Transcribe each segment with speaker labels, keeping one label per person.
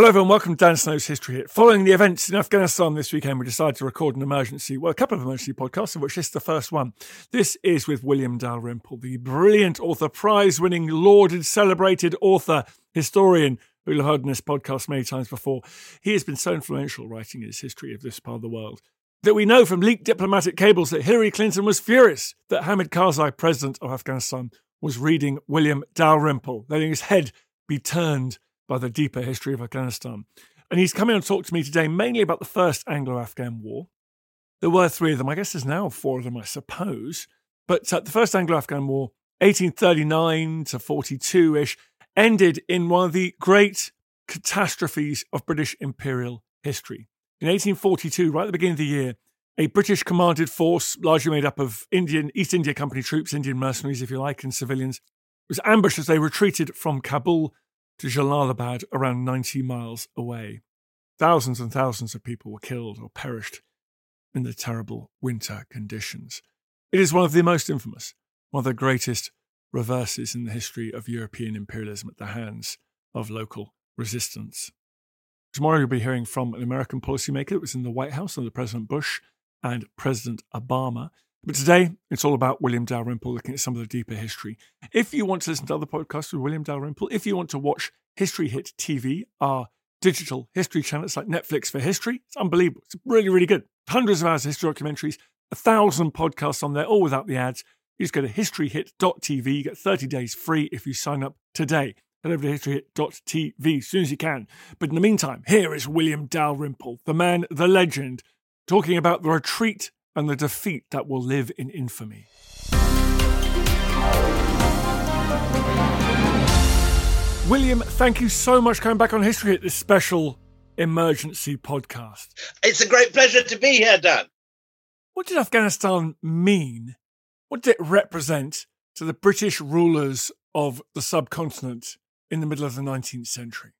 Speaker 1: Hello, everyone. Welcome to Dan Snow's History Hit. Following the events in Afghanistan this weekend, we decided to record an emergency, well, a couple of emergency podcasts, of which this is the first one. This is with William Dalrymple, the brilliant author, prize winning, lauded, celebrated author, historian, who you've heard in this podcast many times before. He has been so influential writing his history of this part of the world that we know from leaked diplomatic cables that Hillary Clinton was furious that Hamid Karzai, president of Afghanistan, was reading William Dalrymple, letting his head be turned by the deeper history of Afghanistan. And he's coming to talk to me today mainly about the first Anglo Afghan War. There were three of them. I guess there's now four of them, I suppose. But uh, the first Anglo Afghan War, 1839 to 42 ish, ended in one of the great catastrophes of British imperial history. In 1842, right at the beginning of the year, a British commanded force, largely made up of Indian East India Company troops, Indian mercenaries, if you like, and civilians, was ambushed as they retreated from Kabul to Jalalabad, around 90 miles away. Thousands and thousands of people were killed or perished in the terrible winter conditions. It is one of the most infamous, one of the greatest reverses in the history of European imperialism at the hands of local resistance. Tomorrow you'll be hearing from an American policymaker that was in the White House under President Bush and President Obama. But today, it's all about William Dalrymple, looking at some of the deeper history. If you want to listen to other podcasts with William Dalrymple, if you want to watch History Hit TV, our digital history channel, it's like Netflix for history. It's unbelievable. It's really, really good. Hundreds of hours of history documentaries, a thousand podcasts on there, all without the ads. You just go to historyhit.tv. You get 30 days free if you sign up today. Head over to historyhit.tv as soon as you can. But in the meantime, here is William Dalrymple, the man, the legend, talking about the retreat and the defeat that will live in infamy. William, thank you so much for coming back on History at this special emergency podcast.
Speaker 2: It's a great pleasure to be here, Dan.
Speaker 1: What did Afghanistan mean? What did it represent to the British rulers of the subcontinent in the middle of the 19th century?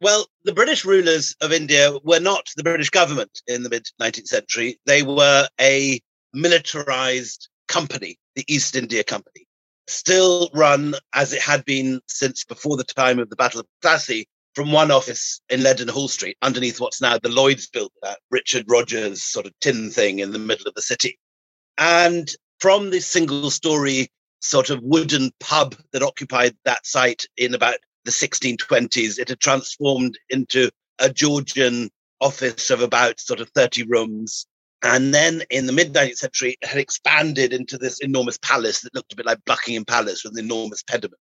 Speaker 2: Well, the British rulers of India were not the British government in the mid 19th century. They were a militarized company, the East India Company, still run as it had been since before the time of the Battle of Plassey from one office in Leadenhall Street, underneath what's now the Lloyd's building, that Richard Rogers sort of tin thing in the middle of the city. And from this single story sort of wooden pub that occupied that site in about the 1620s, it had transformed into a Georgian office of about sort of 30 rooms. And then in the mid 19th century, it had expanded into this enormous palace that looked a bit like Buckingham Palace with an enormous pediment.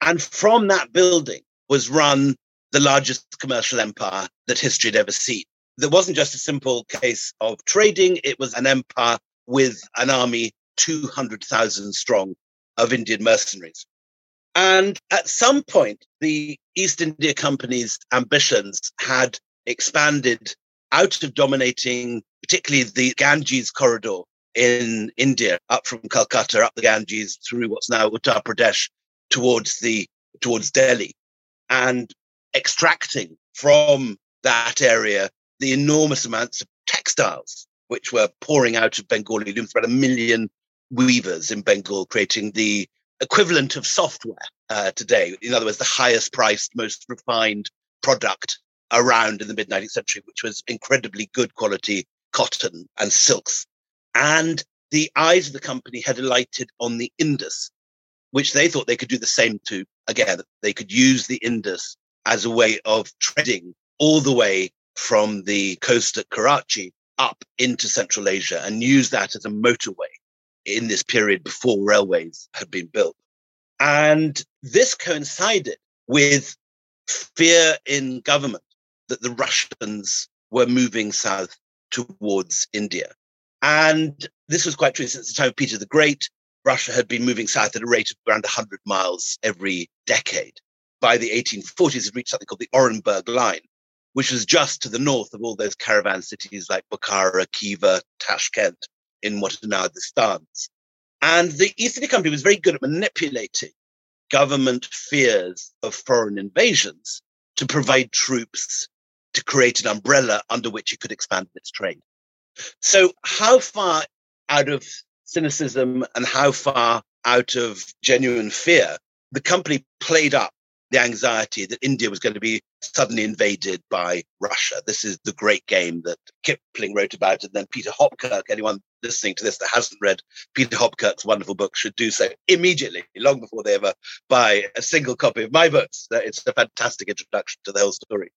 Speaker 2: And from that building was run the largest commercial empire that history had ever seen. There wasn't just a simple case of trading, it was an empire with an army 200,000 strong of Indian mercenaries. And at some point, the East India Company's ambitions had expanded out of dominating, particularly the Ganges corridor in India, up from Calcutta, up the Ganges through what's now Uttar Pradesh towards the towards Delhi, and extracting from that area the enormous amounts of textiles which were pouring out of Bengali looms. About a million weavers in Bengal creating the equivalent of software uh, today. In other words, the highest priced, most refined product around in the mid 19th century, which was incredibly good quality cotton and silks. And the eyes of the company had alighted on the Indus, which they thought they could do the same to. Again, they could use the Indus as a way of trading all the way from the coast at Karachi up into Central Asia and use that as a motorway in this period before railways had been built. And this coincided with fear in government that the Russians were moving south towards India. And this was quite true since the time of Peter the Great. Russia had been moving south at a rate of around 100 miles every decade. By the 1840s, it reached something called the Orenburg Line, which was just to the north of all those caravan cities like Bukhara, Khiva, Tashkent in what are now the Stans. And the East India Company was very good at manipulating government fears of foreign invasions to provide troops to create an umbrella under which it could expand its trade. So, how far out of cynicism and how far out of genuine fear the company played up the anxiety that India was going to be suddenly invaded by Russia. This is the great game that Kipling wrote about, and then Peter Hopkirk. Anyone listening to this that hasn't read Peter Hopkirk's wonderful book should do so immediately, long before they ever buy a single copy of my books. It's a fantastic introduction to the whole story.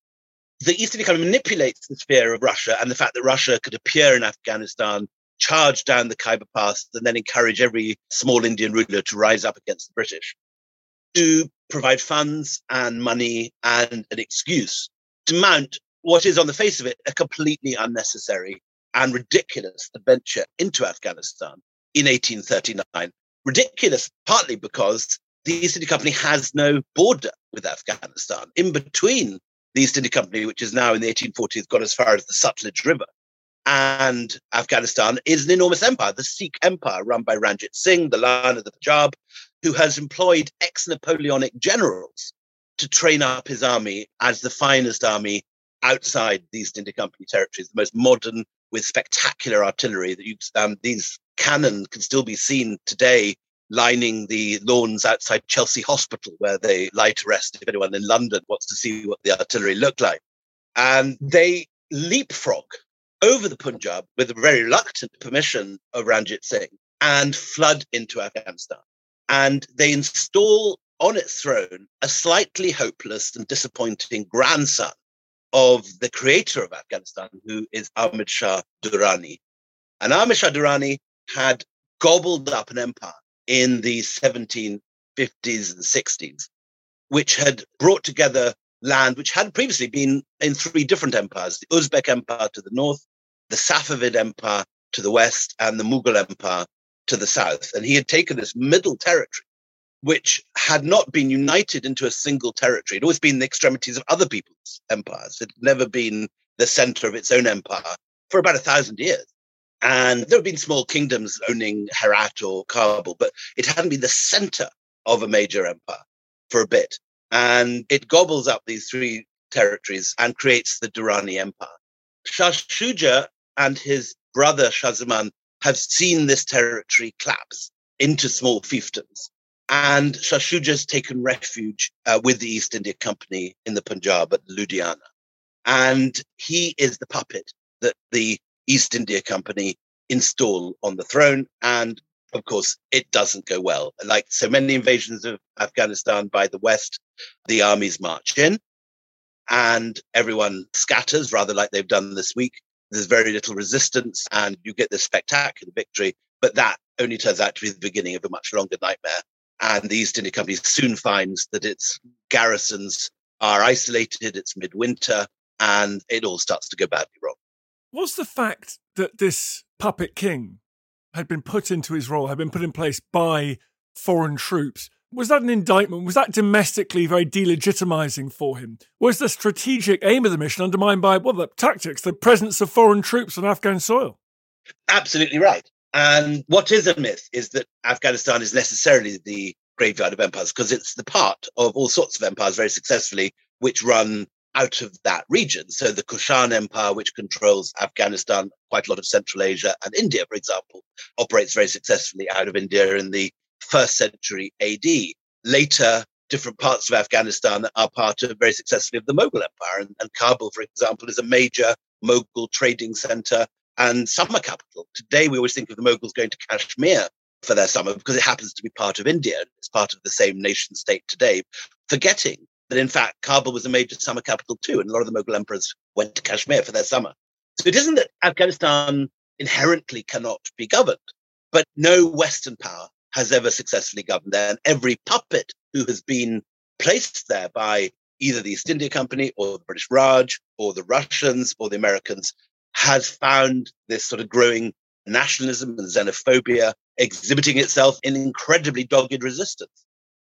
Speaker 2: The East India Company manipulates the sphere of Russia and the fact that Russia could appear in Afghanistan, charge down the Khyber Pass, and then encourage every small Indian ruler to rise up against the British to provide funds and money and an excuse to mount what is on the face of it a completely unnecessary and ridiculous adventure into Afghanistan in 1839. Ridiculous partly because the East India Company has no border with Afghanistan. In between the East India Company, which is now in the 1840s got as far as the Sutlej River, and Afghanistan is an enormous empire, the Sikh Empire, run by Ranjit Singh, the Lion of the Punjab, who has employed ex Napoleonic generals to train up his army as the finest army outside the East India Company territories, the most modern with spectacular artillery that you um, these cannon can still be seen today lining the lawns outside Chelsea Hospital, where they lie to rest if anyone in London wants to see what the artillery looked like. And they leapfrog over the Punjab with the very reluctant permission of Ranjit Singh and flood into Afghanistan and they install on its throne a slightly hopeless and disappointing grandson of the creator of Afghanistan, who is Ahmad Shah Durrani. And Ahmad Shah Durrani had gobbled up an empire in the 1750s and 60s, which had brought together land which had previously been in three different empires the Uzbek Empire to the north, the Safavid Empire to the west, and the Mughal Empire to the south. And he had taken this middle territory, which had not been united into a single territory. It had always been the extremities of other people's empires. It had never been the center of its own empire for about a thousand years. And there have been small kingdoms owning Herat or Kabul, but it hadn't been the center of a major empire for a bit. And it gobbles up these three territories and creates the Durrani Empire. Shah Shuja and his brother Shah Zaman have seen this territory collapse into small fiefdoms. And Shah Shuja has taken refuge uh, with the East India Company in the Punjab at Ludhiana. And he is the puppet that the East India Company install on the throne. And of course, it doesn't go well. Like so many invasions of Afghanistan by the West, the armies march in and everyone scatters, rather like they've done this week there's very little resistance and you get this spectacular victory. But that only turns out to be the beginning of a much longer nightmare. And the East India Company soon finds that its garrisons are isolated, it's midwinter, and it all starts to go badly wrong.
Speaker 1: Was the fact that this puppet king had been put into his role, had been put in place by foreign troops, was that an indictment? Was that domestically very delegitimizing for him? Was the strategic aim of the mission undermined by, well, the tactics, the presence of foreign troops on Afghan soil?
Speaker 2: Absolutely right. And what is a myth is that Afghanistan is necessarily the graveyard of empires because it's the part of all sorts of empires very successfully which run out of that region. So the Kushan Empire, which controls Afghanistan, quite a lot of Central Asia and India, for example, operates very successfully out of India in the first century AD. Later, different parts of Afghanistan are part of very successfully of the Mughal Empire. And, and Kabul, for example, is a major Mughal trading center and summer capital. Today, we always think of the Mughals going to Kashmir for their summer because it happens to be part of India. It's part of the same nation state today, forgetting that in fact Kabul was a major summer capital too, and a lot of the Mughal emperors went to Kashmir for their summer. So it isn't that Afghanistan inherently cannot be governed, but no Western power has ever successfully governed there. And every puppet who has been placed there by either the East India Company or the British Raj or the Russians or the Americans has found this sort of growing nationalism and xenophobia exhibiting itself in incredibly dogged resistance.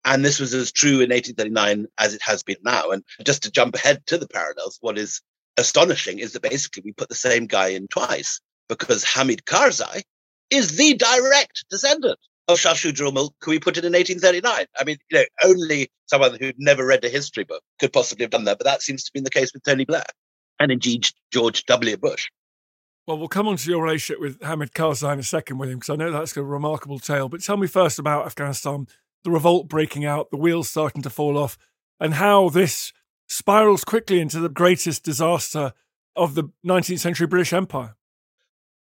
Speaker 2: And this was as true in 1839 as it has been now. And just to jump ahead to the parallels, what is astonishing is that basically we put the same guy in twice because Hamid Karzai is the direct descendant of Shah Shuja-ul-Mulk, who we put in in 1839. I mean, you know, only someone who'd never read a history book could possibly have done that, but that seems to be the case with Tony Blair and indeed George W. Bush.
Speaker 1: Well, we'll come on to your relationship with Hamid Karzai in a second, William, because I know that's a remarkable tale. But tell me first about Afghanistan, the revolt breaking out, the wheels starting to fall off, and how this spirals quickly into the greatest disaster of the 19th century British Empire.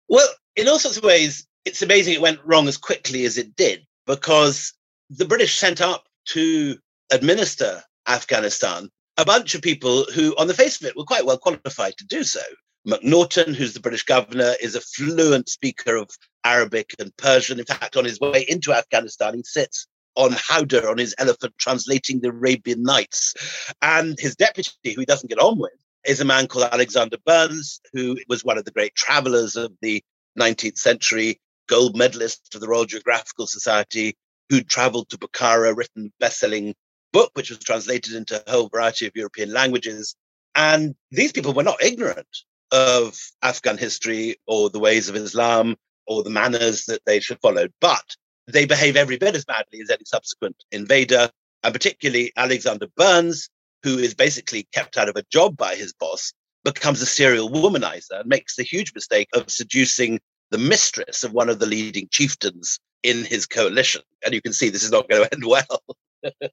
Speaker 2: Well, in all sorts of ways, it's amazing it went wrong as quickly as it did because the British sent up to administer Afghanistan a bunch of people who, on the face of it, were quite well qualified to do so. Macnaghten, who's the British governor, is a fluent speaker of Arabic and Persian. In fact, on his way into Afghanistan, he sits on Howdah on his elephant translating the Arabian Nights. And his deputy, who he doesn't get on with, is a man called Alexander Burnes, who was one of the great travelers of the 19th century, gold medalist of the Royal Geographical Society, who'd traveled to Bukhara, written best-selling book, which was translated into a whole variety of European languages. And these people were not ignorant of Afghan history or the ways of Islam or the manners that they should follow, but they behave every bit as badly as any subsequent invader, and particularly Alexander Burnes, who is basically kept out of a job by his boss, becomes a serial womanizer and makes the huge mistake of seducing the mistress of one of the leading chieftains in his coalition. And you can see this is not going to end well.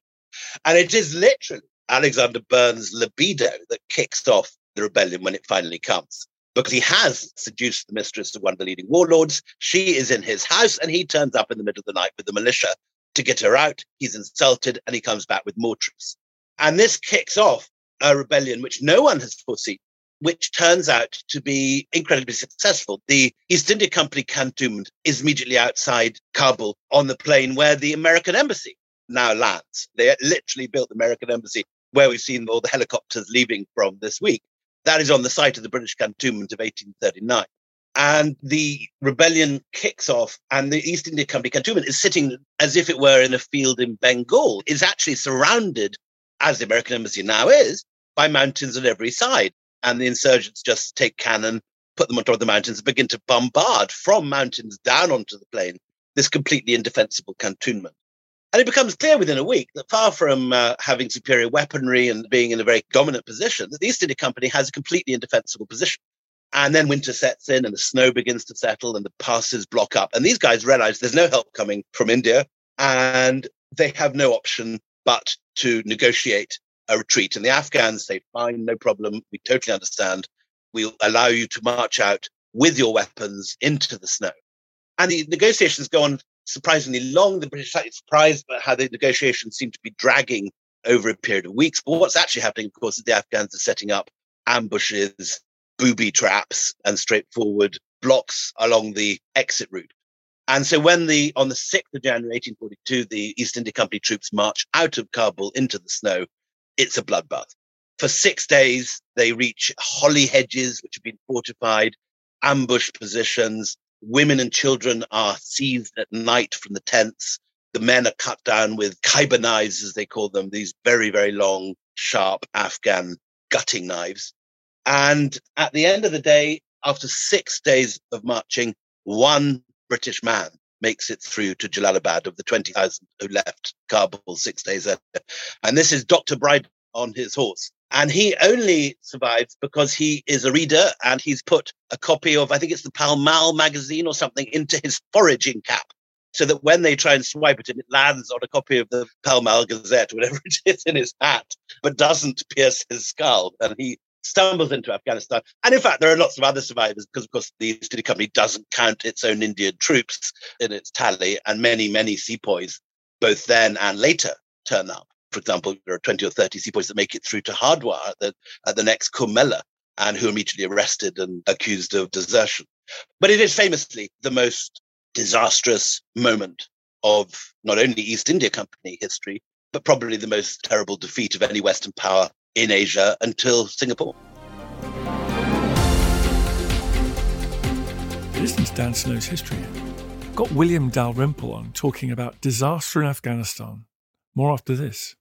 Speaker 2: and it is literally Alexander Burnes' libido that kicks off the rebellion when it finally comes. Because he has seduced the mistress of one of the leading warlords. She is in his house and he turns up in the middle of the night with the militia to get her out. He's insulted and he comes back with more troops. And this kicks off a rebellion which no one has foreseen, which turns out to be incredibly successful. The East India Company cantonment is immediately outside Kabul on the plain where the American embassy now lands. They literally built the American embassy where we've seen all the helicopters leaving from this week. That is on the site of the British cantonment of 1839. And the rebellion kicks off, and the East India Company cantonment is sitting as if it were in a field in Bengal. It's actually surrounded as the American embassy now is, by mountains on every side. And the insurgents just take cannon, put them on top of the mountains, and begin to bombard from mountains down onto the plain this completely indefensible cantonment. And it becomes clear within a week that far from uh, having superior weaponry and being in a very dominant position, that the East India Company has a completely indefensible position. And then winter sets in and the snow begins to settle and the passes block up. And these guys realize there's no help coming from India and they have no option but to negotiate a retreat. And the Afghans say, fine, no problem. We totally understand. We'll allow you to march out with your weapons into the snow. And the negotiations go on surprisingly long. The British are surprised by how the negotiations seem to be dragging over a period of weeks. But what's actually happening, of course, is the Afghans are setting up ambushes, booby traps, and straightforward blocks along the exit route. And so when the, on the 6th of January, 1842, the East India Company troops march out of Kabul into the snow, it's a bloodbath. For six days, they reach holly hedges, which have been fortified, ambush positions. Women and children are seized at night from the tents. The men are cut down with Khyber knives, as they call them, these very, very long, sharp Afghan gutting knives. And at the end of the day, after six days of marching, one British man makes it through to Jalalabad of the 20,000 who left Kabul six days earlier. And this is Dr. Brydon on his horse. And he only survives because he is a reader and he's put a copy of, I think it's the Pall Mall magazine or something, into his foraging cap. So that when they try and swipe at him, it lands on a copy of the Pall Mall Gazette, whatever it is in his hat, but doesn't pierce his skull. And he stumbles into Afghanistan. And in fact, there are lots of other survivors because, of course, the East India Company doesn't count its own Indian troops in its tally. And many, many sepoys, both then and later, turn up. For example, there are 20 or 30 sepoys that make it through to Hardwar at the, at the next Kumbh Mela and who are immediately arrested and accused of desertion. But it is famously the most disastrous moment of not only East India Company history, but probably the most terrible defeat of any Western power in Asia until Singapore.
Speaker 1: Listen to Dan Snow's history. Got William Dalrymple on talking about disaster in Afghanistan. More after this.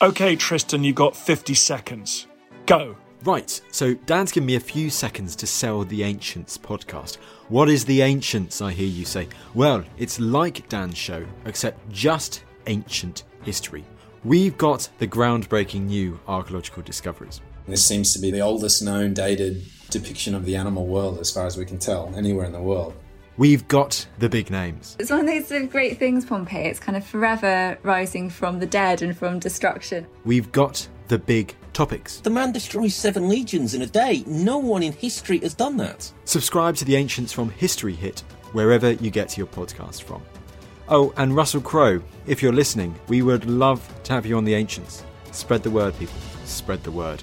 Speaker 1: Okay, Tristan, you've got 50 seconds. Go.
Speaker 3: Right, so Dan's given me a few seconds to sell the Ancients podcast. What is the Ancients, I hear you say? Well, it's like Dan's show, except just ancient history. We've got the groundbreaking new archaeological discoveries.
Speaker 4: This seems to be the oldest known dated depiction of the animal world, as far as we can tell, anywhere in the world.
Speaker 3: We've got the big names.
Speaker 5: It's one of those sort of great things, Pompeii. It's kind of forever rising from the dead and from destruction.
Speaker 3: We've got the big topics.
Speaker 6: The man destroys seven legions in a day. No one in history has done that.
Speaker 3: Subscribe to the Ancients from History Hit, wherever you get your podcast from. Oh, and Russell Crowe, if you're listening, we would love to have you on the Ancients. Spread the word, people. Spread the word.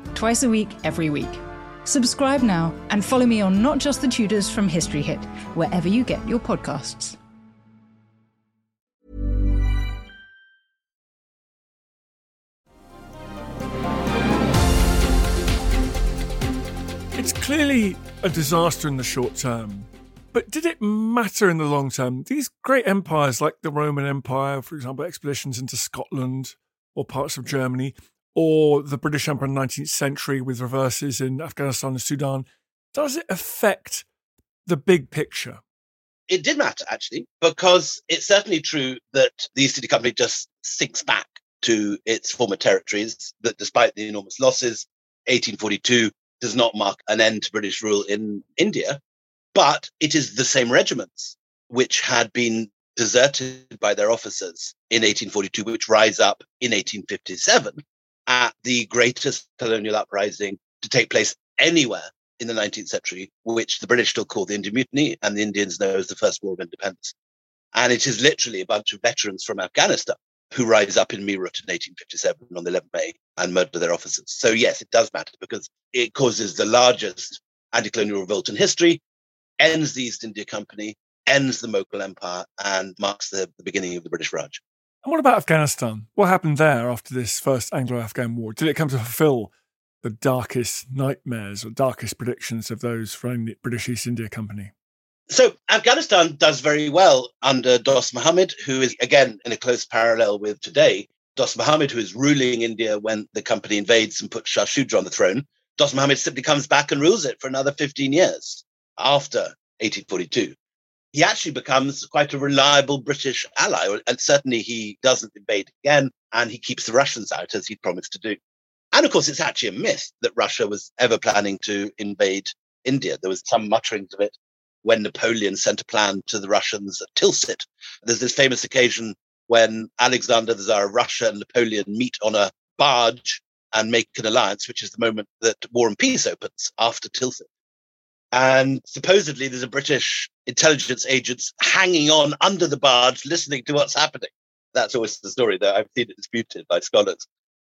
Speaker 7: Twice a week, every week. Subscribe now and follow me on Not Just the Tudors from History Hit, wherever you get your podcasts.
Speaker 1: It's clearly a disaster in the short term. But did it matter in the long term? These great empires, like the Roman Empire, for example, expeditions into Scotland or parts of Germany, or the British Empire in the 19th century with reverses in Afghanistan and Sudan, does it affect the big picture?
Speaker 2: It did matter, actually, because it's certainly true that the East India Company just sinks back to its former territories, that despite the enormous losses, 1842 does not mark an end to British rule in India, but it is the same regiments which had been deserted by their officers in 1842, which rise up in 1857 at the greatest colonial uprising to take place anywhere in the 19th century, which the British still call the Indian Mutiny and the Indians know as the First War of Independence. And it is literally a bunch of veterans from Afghanistan who rise up in Meerut in 1857 on the 11th May and murder their officers. So yes, it does matter because it causes the largest anti-colonial revolt in history, ends the East India Company, ends the Mughal Empire, and marks the, the beginning of the British Raj.
Speaker 1: And what about Afghanistan? What happened there after this first Anglo Afghan war? Did it come to fulfill the darkest nightmares or darkest predictions of those running the British East India Company?
Speaker 2: So Afghanistan does very well under Dost Muhammad, who is again in a close parallel with today. Dost Muhammad, who is ruling India when the company invades and puts Shah Shuja on the throne. Dost Muhammad simply comes back and rules it for another 15 years after 1842. He actually becomes quite a reliable British ally, and certainly he doesn't invade again, and he keeps the Russians out as he'd promised to do. And of course, it's actually a myth that Russia was ever planning to invade India. There was some mutterings of it when Napoleon sent a plan to the Russians at Tilsit. There's this famous occasion when Alexander, the Tsar of Russia, and Napoleon meet on a barge and make an alliance, which is the moment that War and Peace opens after Tilsit. And supposedly there's a British intelligence agent hanging on under the barge, listening to what's happening. That's always the story, though I've seen it disputed by scholars.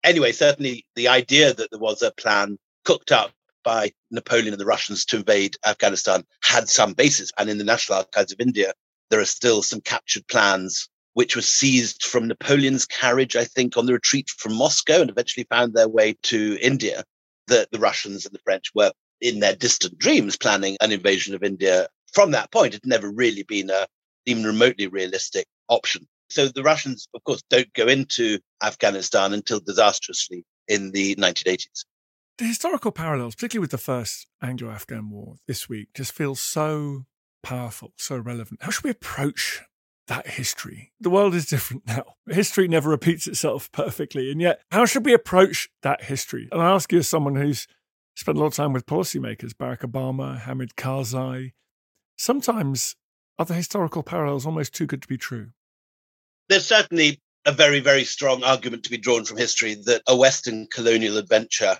Speaker 2: Anyway, certainly the idea that there was a plan cooked up by Napoleon and the Russians to invade Afghanistan had some basis. And in the National Archives of India, there are still some captured plans which were seized from Napoleon's carriage, I think, on the retreat from Moscow and eventually found their way to India. That the Russians and the French were in their distant dreams planning an invasion of India. From that point, it never really been a even remotely realistic option. So the Russians, of course, don't go into Afghanistan until disastrously in the 1980s.
Speaker 1: The historical parallels, particularly with the first Anglo Afghan war this week, just feel so powerful, so relevant. How should we approach that history? The world is different now. History never repeats itself perfectly. And yet, how should we approach that history? And I ask you, as someone who's spent a lot of time with policymakers, Barack Obama, Hamid Karzai, sometimes are the historical parallels almost too good to be true?
Speaker 2: There's certainly a very, very strong argument to be drawn from history that a Western colonial adventure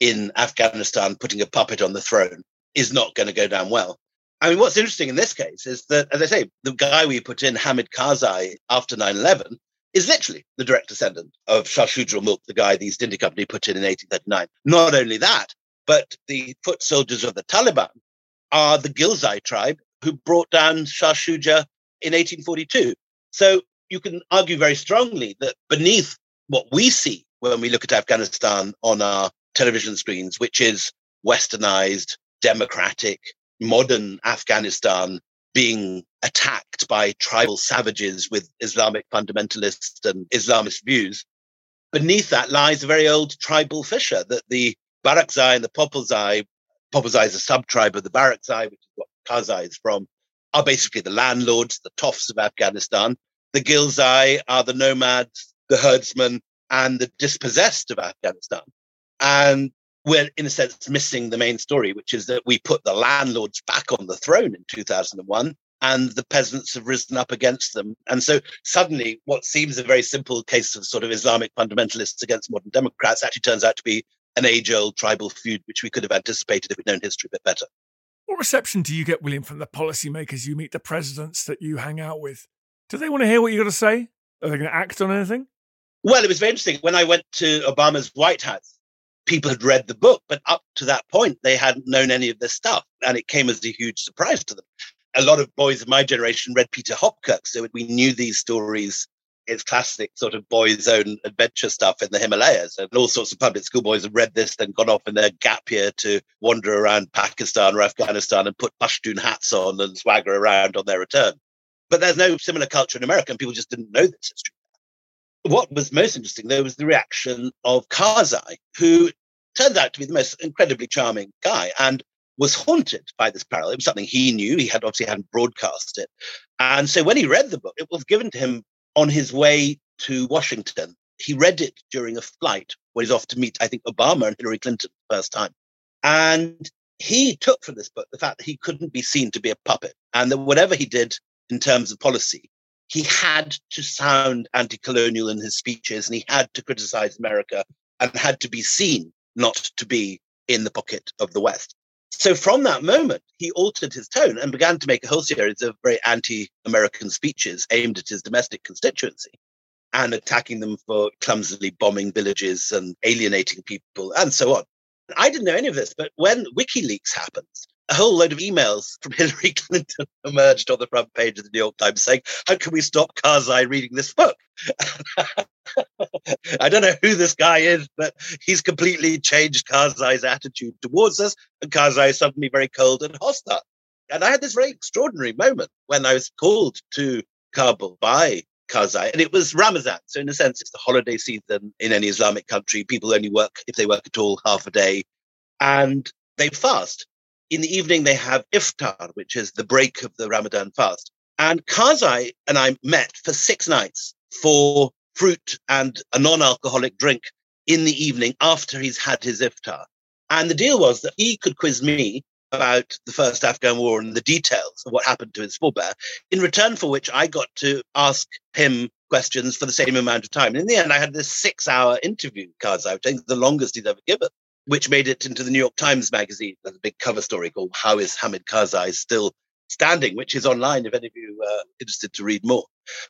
Speaker 2: in Afghanistan, putting a puppet on the throne, is not going to go down well. I mean, what's interesting in this case is that, as I say, the guy we put in, Hamid Karzai, after 9 11, is literally the direct descendant of Shah Shuja al Mulk, the guy the East India Company put in in 1839. Not only that, but the foot soldiers of the Taliban are the Ghilzai tribe who brought down Shah Shuja in 1842. So you can argue very strongly that beneath what we see when we look at Afghanistan on our television screens, which is westernized, democratic, modern Afghanistan being attacked by tribal savages with Islamic fundamentalists and Islamist views. Beneath that lies a very old tribal fissure that the Barakzai and the Popalzai, Popalzai is a sub-tribe of the Barakzai, which is what Karzai is from, are basically the landlords, the toffs of Afghanistan. The Ghilzai are the nomads, the herdsmen, and the dispossessed of Afghanistan. And we're, in a sense, missing the main story, which is that we put the landlords back on the throne in 2001 and the peasants have risen up against them. And so suddenly, what seems a very simple case of sort of Islamic fundamentalists against modern Democrats actually turns out to be an age old tribal feud, which we could have anticipated if we'd known history a bit better.
Speaker 1: What reception do you get, William, from the policymakers you meet, the presidents that you hang out with? Do they want to hear what you've got to say? Are they going to act on anything?
Speaker 2: Well, it was very interesting. When I went to Obama's White House, people had read the book, but up to that point, they hadn't known any of this stuff. And it came as a huge surprise to them. A lot of boys of my generation read Peter Hopkirk, so we knew these stories. It's classic sort of boys' own adventure stuff in the Himalayas. And all sorts of public school boys have read this, then gone off in their gap year to wander around Pakistan or Afghanistan and put Pashtun hats on and swagger around on their return. But there's no similar culture in America, and people just didn't know this history what was most interesting, though, was the reaction of Karzai, who turned out to be the most incredibly charming guy and was haunted by this parallel. It was something he knew. He had obviously hadn't broadcast it. And so when he read the book, it was given to him on his way to Washington. He read it during a flight where he's off to meet, I think, Obama and Hillary Clinton the first time. And he took from this book the fact that he couldn't be seen to be a puppet and that whatever he did in terms of policy, he had to sound anti colonial in his speeches and he had to criticize America and had to be seen not to be in the pocket of the West. So from that moment, he altered his tone and began to make a whole series of very anti American speeches aimed at his domestic constituency and attacking them for clumsily bombing villages and alienating people and so on. I didn't know any of this, but when WikiLeaks happened, a whole load of emails from Hillary Clinton emerged on the front page of the New York Times saying, How can we stop Karzai reading this book? I don't know who this guy is, but he's completely changed Karzai's attitude towards us, and Karzai is suddenly very cold and hostile. And I had this very extraordinary moment when I was called to Kabul by Karzai, and it was Ramadan. So, in a sense, it's the holiday season in any Islamic country. People only work, if they work at all, half a day, and they fast in the evening, they have iftar, which is the break of the Ramadan fast. And Karzai and I met for six nights for fruit and a non alcoholic drink in the evening after he's had his iftar. And the deal was that he could quiz me about the first Afghan war and the details of what happened to his forebear, in return for which I got to ask him questions for the same amount of time. And in the end, I had this six hour interview, Karzai, which I think the longest he's ever given which made it into the New York Times magazine. There's a big cover story called How is Hamid Karzai Still Standing, which is online if any of you are interested to read more.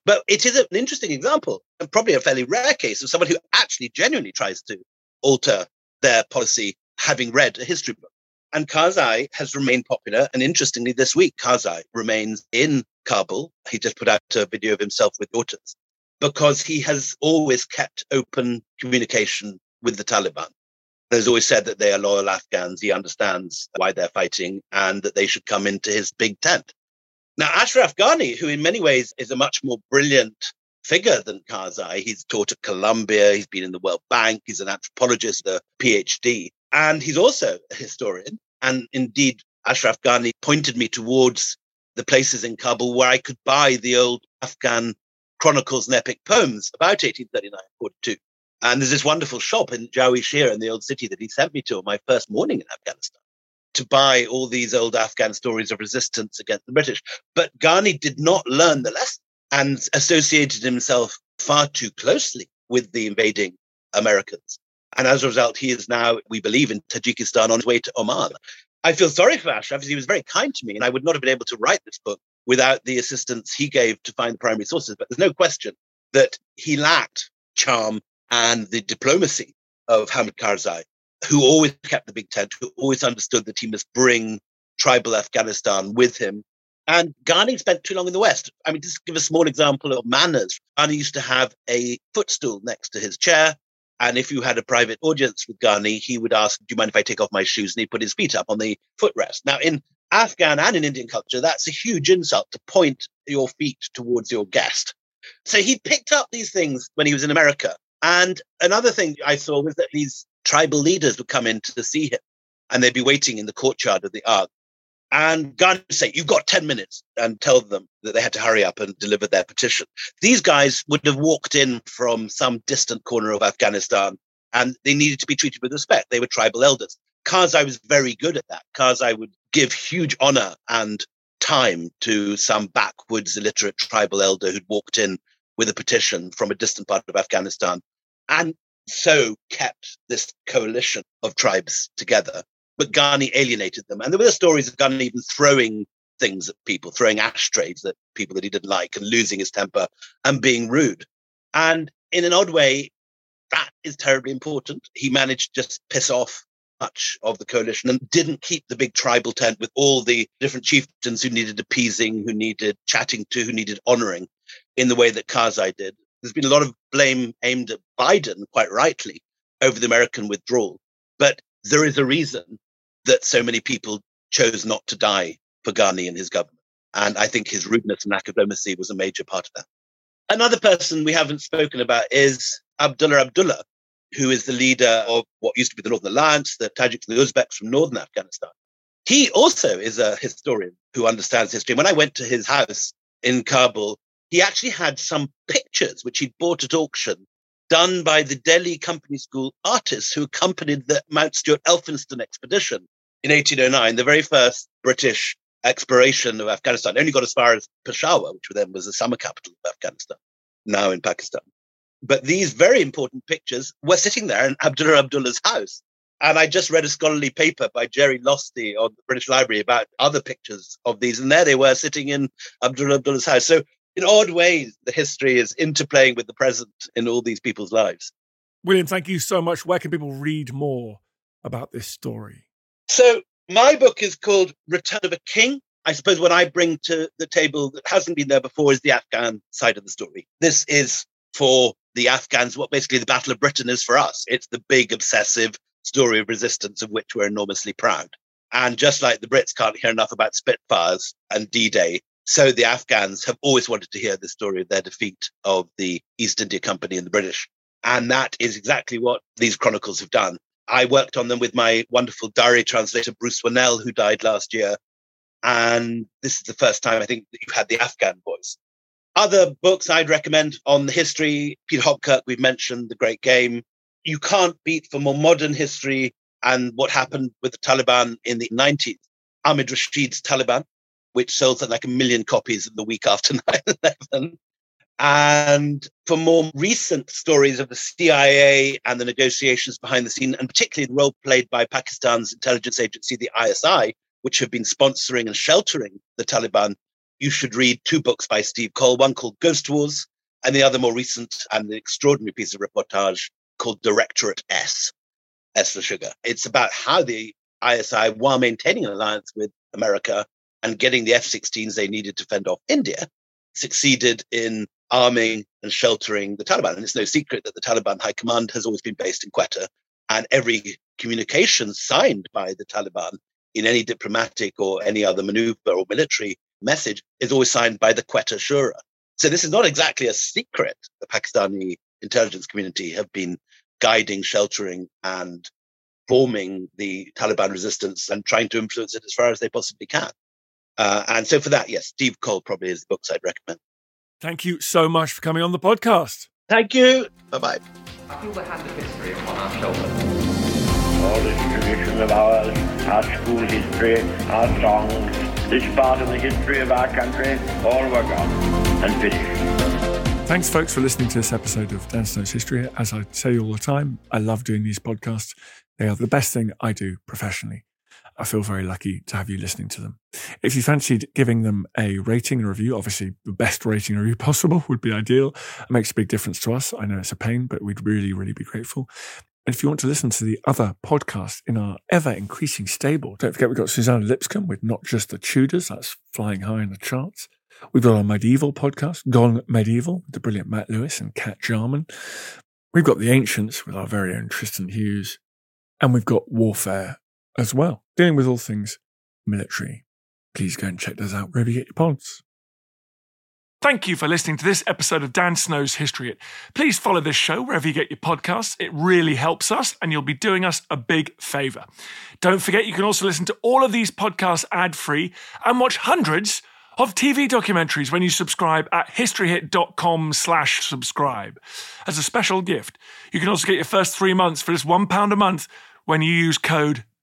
Speaker 2: But it is an interesting example and probably a fairly rare case of someone who actually genuinely tries to alter their policy having read a history book. And Karzai has remained popular. And interestingly, this week, Karzai remains in Kabul. He just put out a video of himself with daughters because he has always kept open communication with the Taliban has always said that they are loyal Afghans. He understands why they're fighting and that they should come into his big tent. Now, Ashraf Ghani, who in many ways is a much more brilliant figure than Karzai, he's taught at Columbia, he's been in the World Bank, he's an anthropologist, a PhD, and he's also a historian. And indeed, Ashraf Ghani pointed me towards the places in Kabul where I could buy the old Afghan chronicles and epic poems about 1839 42. And there's this wonderful shop in Jawi Shir in the old city that he sent me to on my first morning in Afghanistan to buy all these old Afghan stories of resistance against the British. But Ghani did not learn the lesson and associated himself far too closely with the invading Americans. And as a result, he is now, we believe, in Tajikistan on his way to Oman. I feel sorry for Ashraf because he was very kind to me, and I would not have been able to write this book without the assistance he gave to find the primary sources. But there's no question that he lacked charm and the diplomacy of Hamid Karzai, who always kept the big tent, who always understood that he must bring tribal Afghanistan with him. And Ghani spent too long in the West. I mean, just give a small example of manners, Ghani used to have a footstool next to his chair. And if you had a private audience with Ghani, he would ask, Do you mind if I take off my shoes? And he put his feet up on the footrest. Now, in Afghan and in Indian culture, that's a huge insult to point your feet towards your guest. So he picked up these things when he was in America. And another thing I saw was that these tribal leaders would come in to see him and they'd be waiting in the courtyard of the Ark. And Ghani would say, You've got 10 minutes, and tell them that they had to hurry up and deliver their petition. These guys would have walked in from some distant corner of Afghanistan and they needed to be treated with respect. They were tribal elders. Karzai was very good at that. Karzai would give huge honor and time to some backwoods illiterate tribal elder who'd walked in with a petition from a distant part of Afghanistan and so kept this coalition of tribes together but Ghani alienated them. And there were stories of Ghani even throwing things at people, throwing ashtrays at people that he didn't like and losing his temper and being rude. And in an odd way, that is terribly important. He managed to just piss off much of the coalition and didn't keep the big tribal tent with all the different chieftains who needed appeasing, who needed chatting to, who needed honoring in the way that Karzai did. There's been a lot of blame aimed at Biden, quite rightly, over the American withdrawal. But there is a reason that so many people chose not to die for Ghani and his government. And I think his rudeness and lack of diplomacy was a major part of that. Another person we haven't spoken about is Abdullah Abdullah, who is the leader of what used to be the Northern Alliance, the Tajiks and the Uzbeks from northern Afghanistan. He also is a historian who understands history. When I went to his house in Kabul, he actually had some pictures which he'd bought at auction done by the Delhi Company School artists who accompanied the Mountstuart Elphinstone expedition in 1809, the very first British exploration of Afghanistan. Only got as far as Peshawar, which then was the summer capital of Afghanistan, now in Pakistan. But these very important pictures were sitting there in Abdullah Abdullah's house. And I just read a scholarly paper by Jerry Losty on the British Library about other pictures of these. And there they were sitting in Abdullah Abdullah's house. So in odd ways, the history is interplaying with the present in all these people's lives.
Speaker 1: William, thank you so much. Where can people read more about this story?
Speaker 2: So, my book is called Return of a King. I suppose what I bring to the table that hasn't been there before is the Afghan side of the story. This is for the Afghans what basically the Battle of Britain is for us. It's the big, obsessive story of resistance of which we're enormously proud. And just like the Brits can't hear enough about Spitfires and D Day, so the Afghans have always wanted to hear the story of their defeat of the East India Company and the British. And that is exactly what these chronicles have done. I worked on them with my wonderful diary translator, Bruce Wannell, who died last year. And this is the first time I think that you've had the Afghan voice. Other books I'd recommend on the history, Peter Hopkirk, we've mentioned The Great Game. You can't beat for more modern history and what happened with the Taliban in the 90s. Ahmed Rashid's Taliban, which sold like a million copies in the week after 9-11. And for more recent stories of the CIA and the negotiations behind the scene, and particularly the role played by Pakistan's intelligence agency, the ISI, which have been sponsoring and sheltering the Taliban, you should read two books by Steve Coll, one called Ghost Wars, and the other more recent and the extraordinary piece of reportage called Directorate S, S for sugar. It's about how the ISI, while maintaining an alliance with America, and getting the F 16s they needed to fend off India, succeeded in arming and sheltering the Taliban. And it's no secret that the Taliban high command has always been based in Quetta. And every communication signed by the Taliban in any diplomatic or any other maneuver or military message is always signed by the Quetta Shura. So this is not exactly a secret. The Pakistani intelligence community have been guiding, sheltering, and forming the Taliban resistance and trying to influence it as far as they possibly can. Uh, and so for that, yes, Steve Coll probably is the books I'd recommend.
Speaker 1: Thank you so much for coming on the podcast.
Speaker 2: Thank you. Bye bye.
Speaker 8: I feel the hand of history upon our shoulders.
Speaker 9: All this tradition of ours, our school history, our songs, this part of the history of our country, all were gone and finished.
Speaker 1: Thanks, folks, for listening to this episode of Dan Snow's History. As I say all the time, I love doing these podcasts. They are the best thing I do professionally. I feel very lucky to have you listening to them. If you fancied giving them a rating and review, obviously the best rating review possible would be ideal. It makes a big difference to us. I know it's a pain, but we'd really, really be grateful. And if you want to listen to the other podcasts in our ever increasing stable, don't forget we've got Suzannah Lipscomb with Not Just the Tudors, that's flying high in the charts. We've got our medieval podcast, Gone Medieval, with the brilliant Matt Lewis and Cat Jarman. We've got The Ancients with our very own Tristan Hughes. And we've got Warfare as well, dealing with all things military. Please go and check those out wherever you get your pods. Thank you for listening to this episode of Dan Snow's History Hit. Please follow this show wherever you get your podcasts. It really helps us, and you'll be doing us a big favour. Don't forget, you can also listen to all of these podcasts ad free and watch hundreds of TV documentaries when you subscribe at historyhit.com slash subscribe. As a special gift, you can also get your first three months for just £1 a month when you use code